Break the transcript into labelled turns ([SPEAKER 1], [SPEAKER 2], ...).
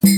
[SPEAKER 1] break.